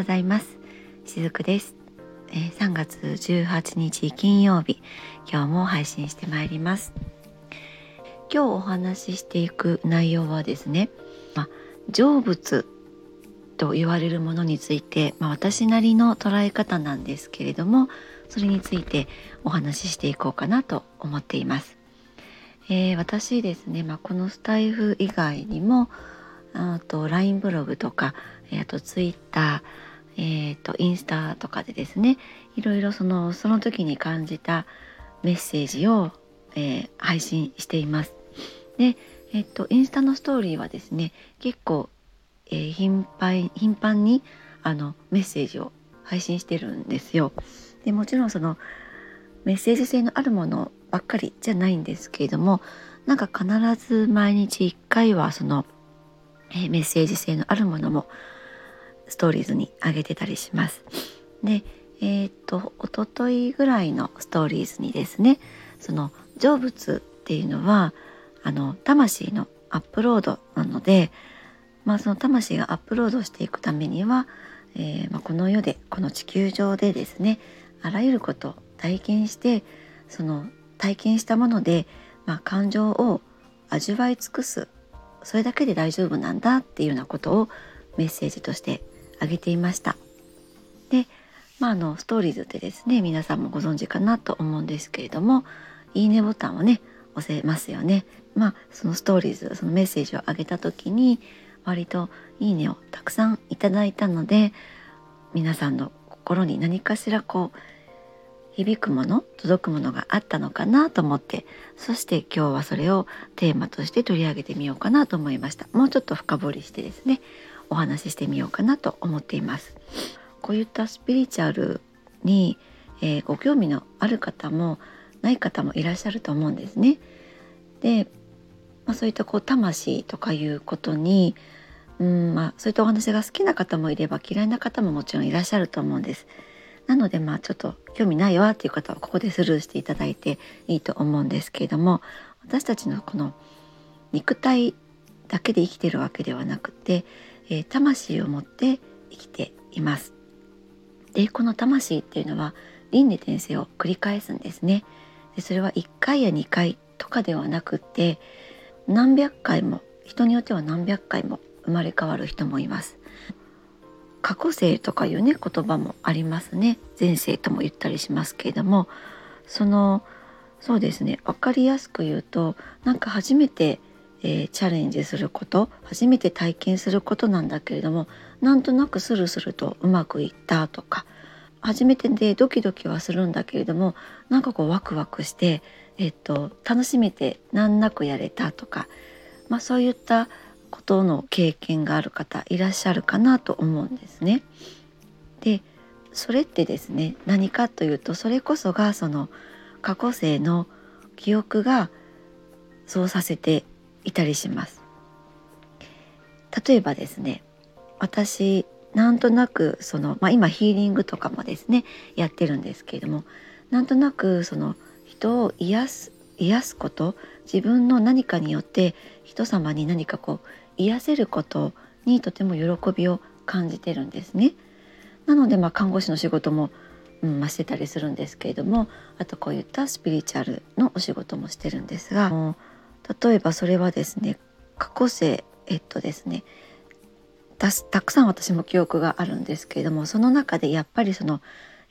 ございます。しずくです、えー、3月18日金曜日今日も配信してまいります。今日お話ししていく内容はですね、まあ、成仏と言われるものについて、まあ、私なりの捉え方なんですけれどもそれについてお話ししていこうかなと思っています。えー、私ですね、まあ、このスタイフ以外にもあと LINE ブログとか、あと Twitter、えーと、インスタとかでですねいろいろそのその時に感じたメッセージを、えー、配信しています。で、え、ー、とインスタのストーリーはですね結構、えー、頻繁頻繁にあのメッセージを配信してるんですよ。でもちろんそのメッセージ性のあるものばっかりじゃないんですけれどもなんか必ず毎日1回はそのえー、メッセージ性のあるものもストーリーズに上げてたりします。で、えー、っと一昨日ぐらいのストーリーズにですねその成仏っていうのはあの魂のアップロードなので、まあ、その魂がアップロードしていくためには、えー、まあ、この世でこの地球上でですねあらゆることを体験してその体験したもので、まあ、感情を味わい尽くすそれだけで大丈夫なんだっていうようなことをメッセージとしてあげていました。で、まあ、あのストーリーズってですね皆さんもご存知かなと思うんですけれどもいいねボタンをね押せますよね。まあそのストーリーズそのメッセージをあげた時に割といいねをたくさんいただいたので皆さんの心に何かしらこう響くもの届くものがあったのかなと思ってそして今日はそれをテーマとして取り上げてみようかなと思いましたもうちょっと深掘りしてですねお話ししてみようかなと思っていますこういったスピリチュアルに、えー、ご興味のある方もない方もいらっしゃると思うんですねで、まあ、そういったこう魂とかいうことにうんまあ、そういったお話が好きな方もいれば嫌いな方ももちろんいらっしゃると思うんです。なのでまあちょっと興味ないわっていう方はここでスルーしていただいていいと思うんですけれども私たちのこの肉体だけで生きてるわけではなくて、えー、魂を持って生きています。でこの魂っていうのは輪廻転生を繰り返すんですね。でそれは1回や2回とかではなくて何百回も人によっては何百回も生まれ変わる人もいます。過去世とかいうね言葉もありますね前世とも言ったりしますけれどもそのそうですね分かりやすく言うとなんか初めて、えー、チャレンジすること初めて体験することなんだけれどもなんとなくスルスルとうまくいったとか初めてでドキドキはするんだけれどもなんかこうワクワクして、えっと、楽しめて難なくやれたとか、まあ、そういったことの経験がある方いらっしゃるかなと思うんですね。でそれってですね何かというとそれこそがその過去世の記憶がそうさせていたりします。例えばですね私なんとなくその、まあ、今ヒーリングとかもですねやってるんですけれどもなんとなくその人を癒す癒すこと自分の何かによって人様に何かこう癒せることにとても喜びを感じてるんですね。なのでまあ看護師の仕事も、うんまあ、してたりするんですけれどもあとこういったスピリチュアルのお仕事もしてるんですが例えばそれはですね過去世えっとですねたくさん私も記憶があるんですけれどもその中でやっぱりその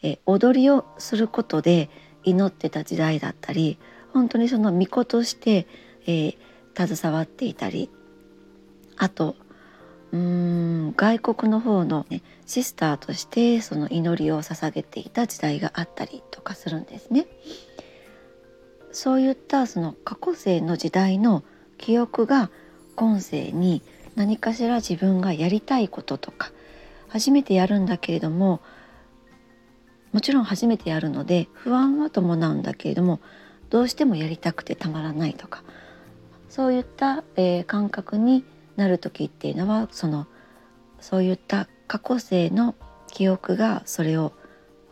え踊りをすることで祈ってた時代だったり本当にその巫女として、えー、携わっていたりあとうーん外国の方の、ね、シスターとしてその祈りを捧げていた時代があったりとかするんですね。そういったその過去世の時代の記憶が今世に何かしら自分がやりたいこととか初めてやるんだけれどももちろん初めてやるので不安は伴うんだけれどもどうしてもやりたくてたまらないとかそういった、えー、感覚になる時っていうのはそのそういった過去世の記憶がそれを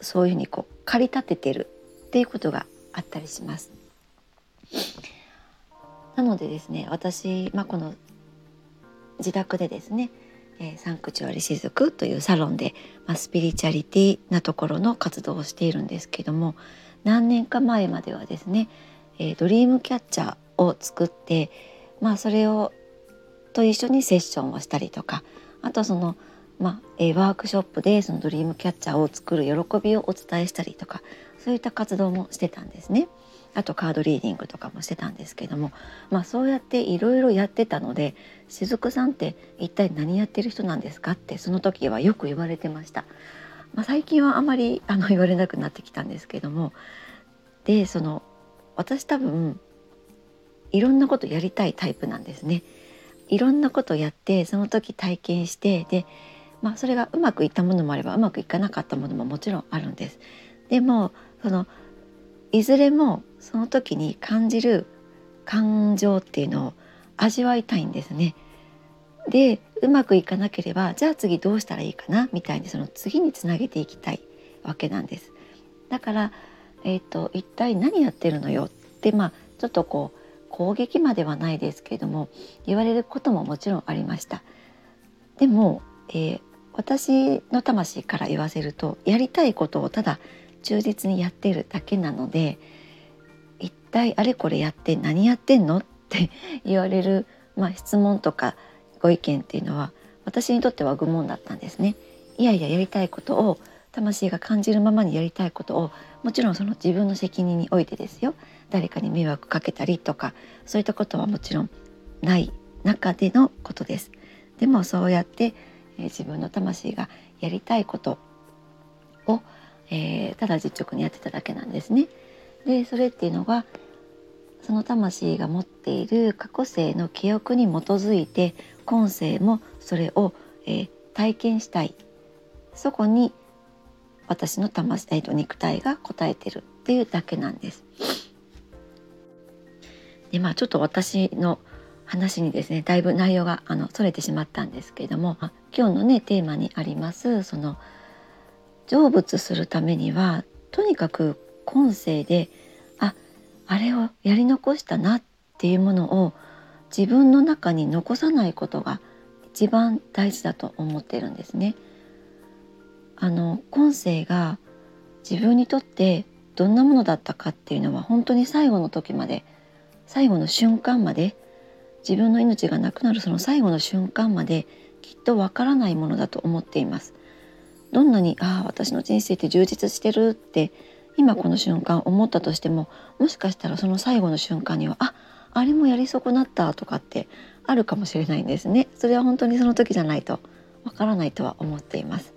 そういうふうにこう駆り立ててるっていうことがあったりします。なのでですね私、まあ、この自宅でですねえー、サンクチュアリ雫というサロンで、まあ、スピリチュアリティなところの活動をしているんですけども何年か前まではですね、えー、ドリームキャッチャーを作って、まあ、それをと一緒にセッションをしたりとかあとその、まあ、えー、ワークショップでそのドリームキャッチャーを作る喜びをお伝えしたりとかそういった活動もしてたんですね。あとカードリーディングとかもしてたんですけども、まあ、そうやっていろいろやってたので雫さんって一体何やってる人なんですか？ってその時はよく言われてました。まあ、最近はあまりあの言われなくなってきたんですけどもでその私多分いろんなことやりたいタイプなんですね。いろんなことやってその時体験してで、まあ、それがうまくいったものもあればうまくいかなかったものももちろんあるんです。でもそのいずれもその時に感じる感情っていうのを味わいたいんですね。でうまくいかなければじゃあ次どうしたらいいかな？みたいにその次につなげていきたいわけなんです。だから、えーと、一体何やってるのよ？ってまあちょっとこう攻撃まではないですけれども言われることももちろんありました。でも、えー、私の魂から言わせるとやりたいことをただ忠実にやってるだけなので一体あれこれやって何やってんのって 言われる、まあ、質問とかご意見っていうのは私にとっては愚問だったんですね。いやいややりたいことを魂が感じるままにやりたいことをもちろんその自分の責任においてですよ誰かに迷惑かけたりとかそういったことはもちろんない中でのことです。でもそうやって、えー、自分の魂がやりたいことをえー、ただ実直にやってただけなんですね。でそれっていうのがその魂が持っている過去世の記憶に基づいて今世もそれを、えー、体験したいそこに私の魂、えーと、肉体が応えてるっていうだけなんです。でまあちょっと私の話にですねだいぶ内容があのそれてしまったんですけれども今日のねテーマにありますその「成仏するためにはとにかく今世でああれをやり残したなっていうものを自分の中に残さないことが一番大事だと思ってるんですね。あの今世が自分にとってどんなものだったかっていうのは本当に最後の時まで最後の瞬間まで自分の命がなくなるその最後の瞬間まできっとわからないものだと思っています。どんなにああ私の人生って充実してるって今この瞬間思ったとしてももしかしたらその最後の瞬間にはああれもやり損なったとかってあるかもしれないんですね。それは本当にその時じゃないとわからないとは思っています。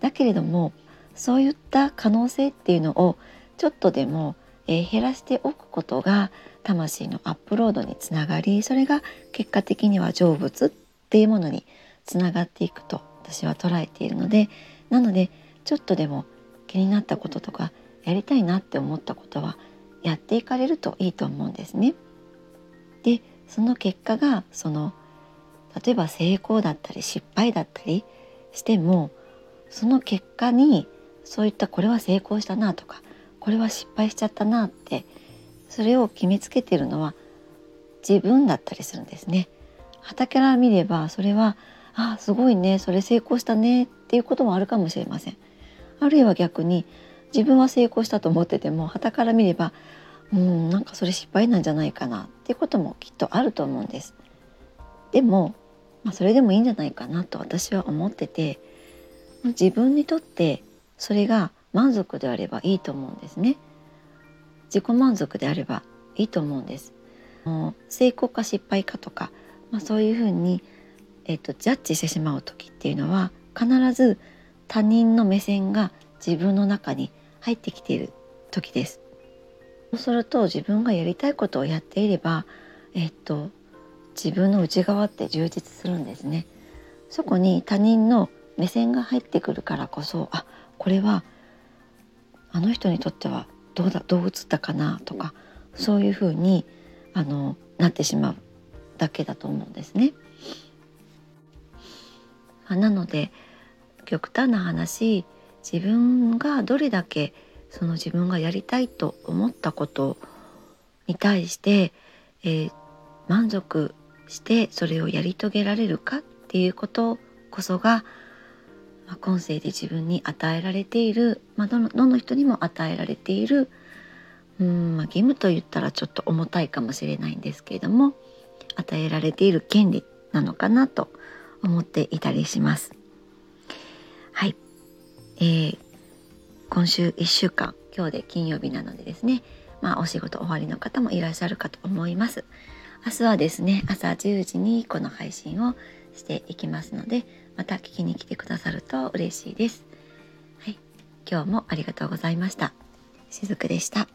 だけれどもそういった可能性っていうのをちょっとでも、えー、減らしておくことが魂のアップロードにつながりそれが結果的には成仏っていうものにつながっていくと私は捉えているのでなのでちょっとでも気になったこととかやりたいなって思ったことはやっていかれるといいと思うんですね。でその結果がその例えば成功だったり失敗だったりしてもその結果にそういったこれは成功したなとかこれは失敗しちゃったなってそれを決めつけてるのは自分だったりするんですね。畑から見ればそれはあすごいねそれ成功したねっていうこともあるかもしれません。あるいは逆に自分は成功したと思ってても傍から見ればうんなんかそれ失敗なんじゃないかなっていうこともきっとあると思うんです。でも、まあ、それでもいいんじゃないかなと私は思ってて自分にとってそれが満足であればいいと思うんですね。自己満足であればいいと思うんです。成功か失敗かとか、まあ、そういうふうにえーと、ジャッジしてしまう時っていうのは必ず他人の目線が自分の中に入ってきている時です。そうすると自分がやりたいことをやっていれば、えっ、と自分の内側って充実するんですね。そこに他人の目線が入ってくるからこそあこれはあの人にとってはどうだどう映ったかなとかそういうふうにあのなってしまうだけだと思うんですね。なので極端な話自分がどれだけその自分がやりたいと思ったことに対して、えー、満足してそれをやり遂げられるかっていうことこそが、まあ、今世で自分に与えられている、まあ、どのどの人にも与えられているうん、まあ、義務と言ったらちょっと重たいかもしれないんですけれども与えられている権利なのかなと思っていたりします。はい、えー、今週1週間今日で金曜日なのでですね。まあお仕事終わりの方もいらっしゃるかと思います。明日はですね朝10時にこの配信をしていきますのでまた聞きに来てくださると嬉しいです、はい、今日もありがとうございました。しずくでした。